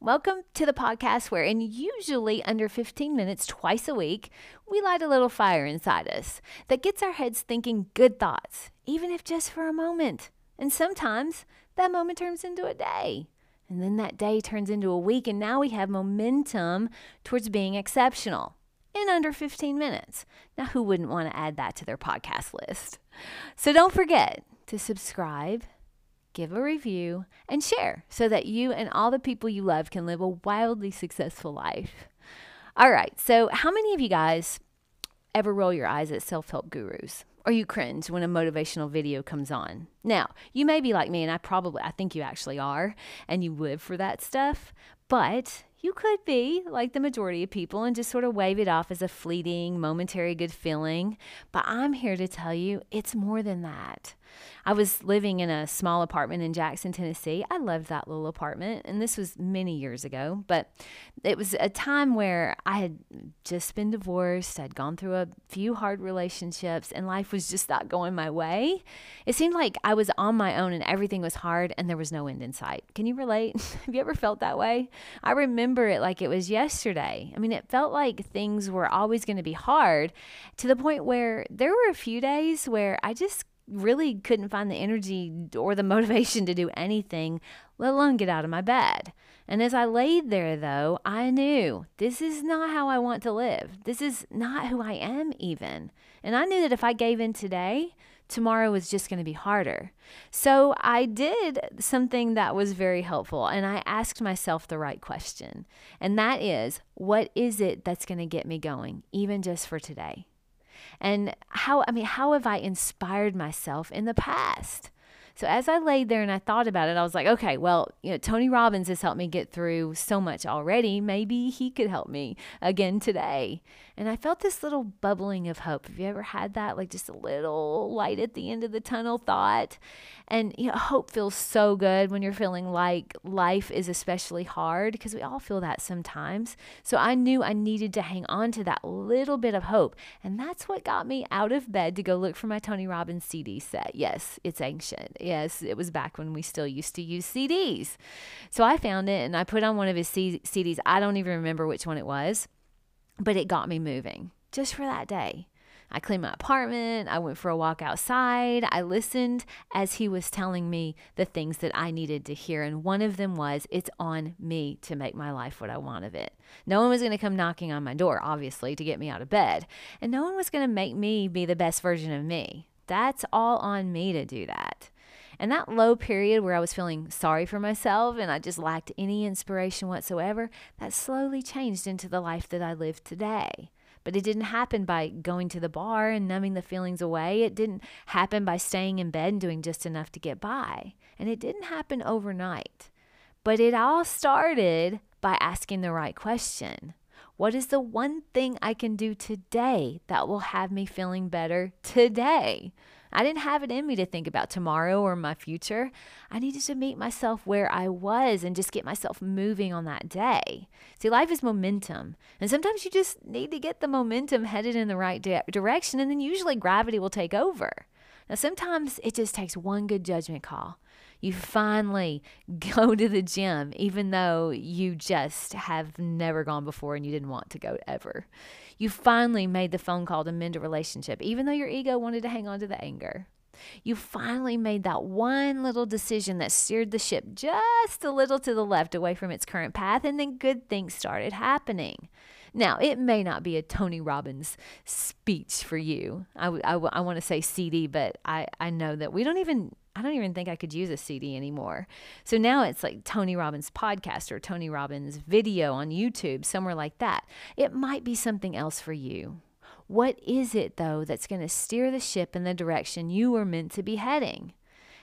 Welcome to the podcast where, in usually under 15 minutes twice a week, we light a little fire inside us that gets our heads thinking good thoughts, even if just for a moment. And sometimes that moment turns into a day. And then that day turns into a week, and now we have momentum towards being exceptional in under 15 minutes. Now, who wouldn't want to add that to their podcast list? So don't forget to subscribe give a review, and share so that you and all the people you love can live a wildly successful life. All right, so how many of you guys ever roll your eyes at self help gurus? Or you cringe when a motivational video comes on. Now, you may be like me, and I probably, I think you actually are, and you live for that stuff, but you could be like the majority of people and just sort of wave it off as a fleeting, momentary good feeling. But I'm here to tell you it's more than that. I was living in a small apartment in Jackson, Tennessee. I loved that little apartment, and this was many years ago, but it was a time where I had just been divorced. I'd gone through a few hard relationships, and life was just not going my way. It seemed like I was on my own and everything was hard and there was no end in sight. Can you relate? Have you ever felt that way? I remember it like it was yesterday. I mean, it felt like things were always going to be hard to the point where there were a few days where I just really couldn't find the energy or the motivation to do anything, let alone get out of my bed. And as I laid there, though, I knew this is not how I want to live. This is not who I am, even. And I knew that if I gave in today, tomorrow was just going to be harder. So I did something that was very helpful and I asked myself the right question. And that is, what is it that's going to get me going, even just for today? And how, I mean, how have I inspired myself in the past? So as I laid there and I thought about it, I was like, okay, well, you know, Tony Robbins has helped me get through so much already. Maybe he could help me again today. And I felt this little bubbling of hope. Have you ever had that? Like just a little light at the end of the tunnel thought. And you know, hope feels so good when you're feeling like life is especially hard because we all feel that sometimes. So I knew I needed to hang on to that little bit of hope. And that's what got me out of bed to go look for my Tony Robbins CD set. Yes, it's ancient. Yes, it was back when we still used to use CDs. So I found it and I put on one of his C- CDs. I don't even remember which one it was, but it got me moving just for that day. I cleaned my apartment. I went for a walk outside. I listened as he was telling me the things that I needed to hear. And one of them was, It's on me to make my life what I want of it. No one was going to come knocking on my door, obviously, to get me out of bed. And no one was going to make me be the best version of me. That's all on me to do that. And that low period where I was feeling sorry for myself and I just lacked any inspiration whatsoever, that slowly changed into the life that I live today. But it didn't happen by going to the bar and numbing the feelings away. It didn't happen by staying in bed and doing just enough to get by. And it didn't happen overnight. But it all started by asking the right question. What is the one thing I can do today that will have me feeling better today? I didn't have it in me to think about tomorrow or my future. I needed to meet myself where I was and just get myself moving on that day. See, life is momentum. And sometimes you just need to get the momentum headed in the right di- direction, and then usually gravity will take over. Now, sometimes it just takes one good judgment call. You finally go to the gym, even though you just have never gone before and you didn't want to go ever. You finally made the phone call to mend a relationship, even though your ego wanted to hang on to the anger. You finally made that one little decision that steered the ship just a little to the left away from its current path, and then good things started happening. Now, it may not be a Tony Robbins speech for you. I, I, I want to say CD, but I, I know that we don't even I don't even think I could use a CD anymore. So now it's like Tony Robbins podcast or Tony Robbins video on YouTube, somewhere like that. It might be something else for you. What is it, though, that's going to steer the ship in the direction you were meant to be heading?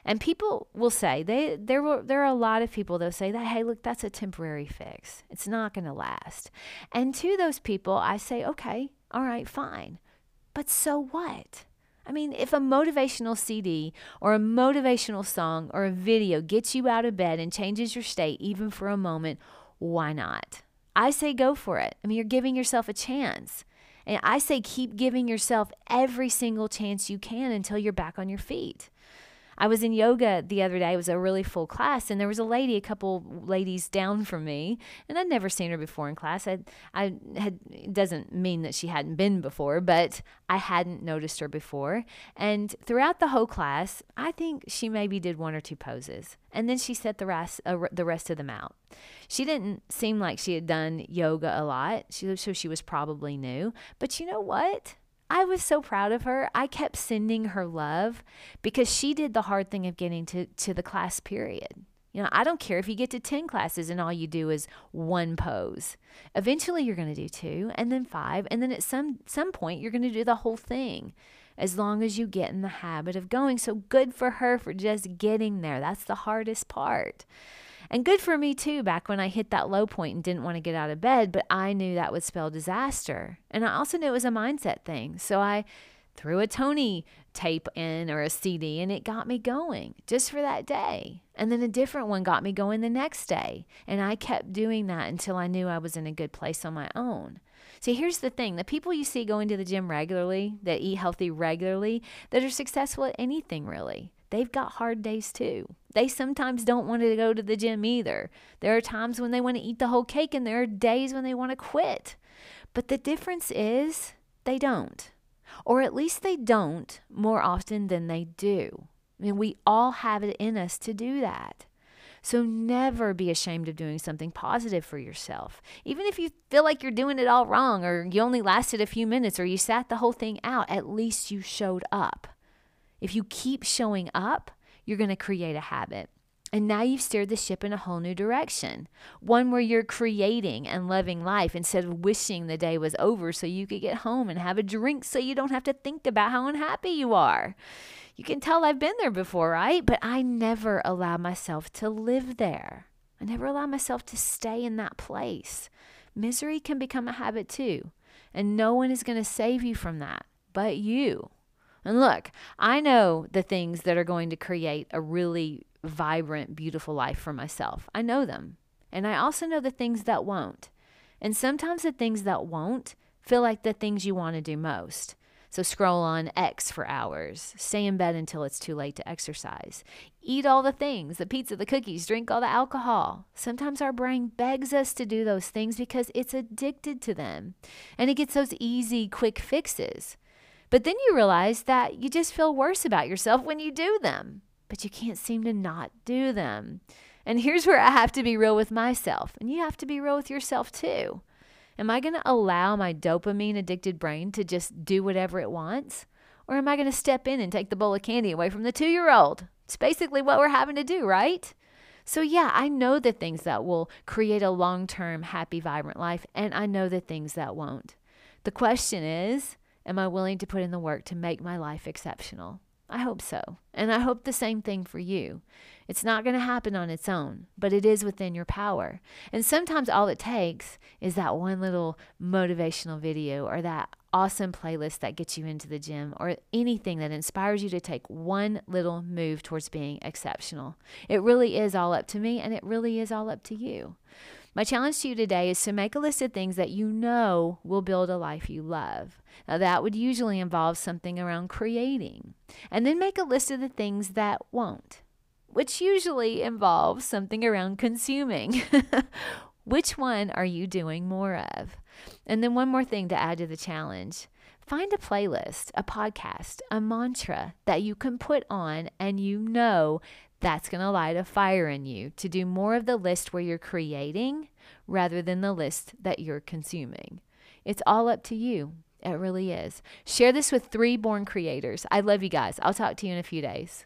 And people will say they there were there are a lot of people that say that hey look that's a temporary fix. It's not going to last. And to those people I say okay, all right, fine. But so what? I mean, if a motivational CD or a motivational song or a video gets you out of bed and changes your state even for a moment, why not? I say go for it. I mean, you're giving yourself a chance. And I say keep giving yourself every single chance you can until you're back on your feet. I was in yoga the other day. It was a really full class, and there was a lady, a couple ladies down from me, and I'd never seen her before in class. I, I had it doesn't mean that she hadn't been before, but I hadn't noticed her before. And throughout the whole class, I think she maybe did one or two poses, and then she set the rest uh, the rest of them out. She didn't seem like she had done yoga a lot, she, so she was probably new. But you know what? I was so proud of her. I kept sending her love because she did the hard thing of getting to, to the class period. You know, I don't care if you get to 10 classes and all you do is one pose. Eventually you're going to do two and then five and then at some some point you're going to do the whole thing as long as you get in the habit of going. So good for her for just getting there. That's the hardest part. And good for me too, back when I hit that low point and didn't want to get out of bed, but I knew that would spell disaster. And I also knew it was a mindset thing. So I threw a Tony tape in or a CD and it got me going just for that day. And then a different one got me going the next day. And I kept doing that until I knew I was in a good place on my own. See, here's the thing the people you see going to the gym regularly, that eat healthy regularly, that are successful at anything really, they've got hard days too. They sometimes don't want to go to the gym either. There are times when they want to eat the whole cake, and there are days when they want to quit. But the difference is they don't, or at least they don't more often than they do. I mean, we all have it in us to do that. So never be ashamed of doing something positive for yourself. Even if you feel like you're doing it all wrong, or you only lasted a few minutes, or you sat the whole thing out, at least you showed up. If you keep showing up, you're going to create a habit. And now you've steered the ship in a whole new direction. One where you're creating and loving life instead of wishing the day was over so you could get home and have a drink so you don't have to think about how unhappy you are. You can tell I've been there before, right? But I never allow myself to live there. I never allow myself to stay in that place. Misery can become a habit too. And no one is going to save you from that but you. And look, I know the things that are going to create a really vibrant, beautiful life for myself. I know them. And I also know the things that won't. And sometimes the things that won't feel like the things you want to do most. So scroll on X for hours, stay in bed until it's too late to exercise, eat all the things the pizza, the cookies, drink all the alcohol. Sometimes our brain begs us to do those things because it's addicted to them and it gets those easy, quick fixes. But then you realize that you just feel worse about yourself when you do them, but you can't seem to not do them. And here's where I have to be real with myself, and you have to be real with yourself too. Am I going to allow my dopamine addicted brain to just do whatever it wants? Or am I going to step in and take the bowl of candy away from the two year old? It's basically what we're having to do, right? So, yeah, I know the things that will create a long term, happy, vibrant life, and I know the things that won't. The question is Am I willing to put in the work to make my life exceptional? I hope so. And I hope the same thing for you. It's not going to happen on its own, but it is within your power. And sometimes all it takes is that one little motivational video or that awesome playlist that gets you into the gym or anything that inspires you to take one little move towards being exceptional. It really is all up to me and it really is all up to you. My challenge to you today is to make a list of things that you know will build a life you love. Now, that would usually involve something around creating. And then make a list of the things that won't, which usually involves something around consuming. which one are you doing more of? And then, one more thing to add to the challenge find a playlist, a podcast, a mantra that you can put on and you know that's going to light a fire in you to do more of the list where you're creating rather than the list that you're consuming. It's all up to you. It really is. Share this with three born creators. I love you guys. I'll talk to you in a few days.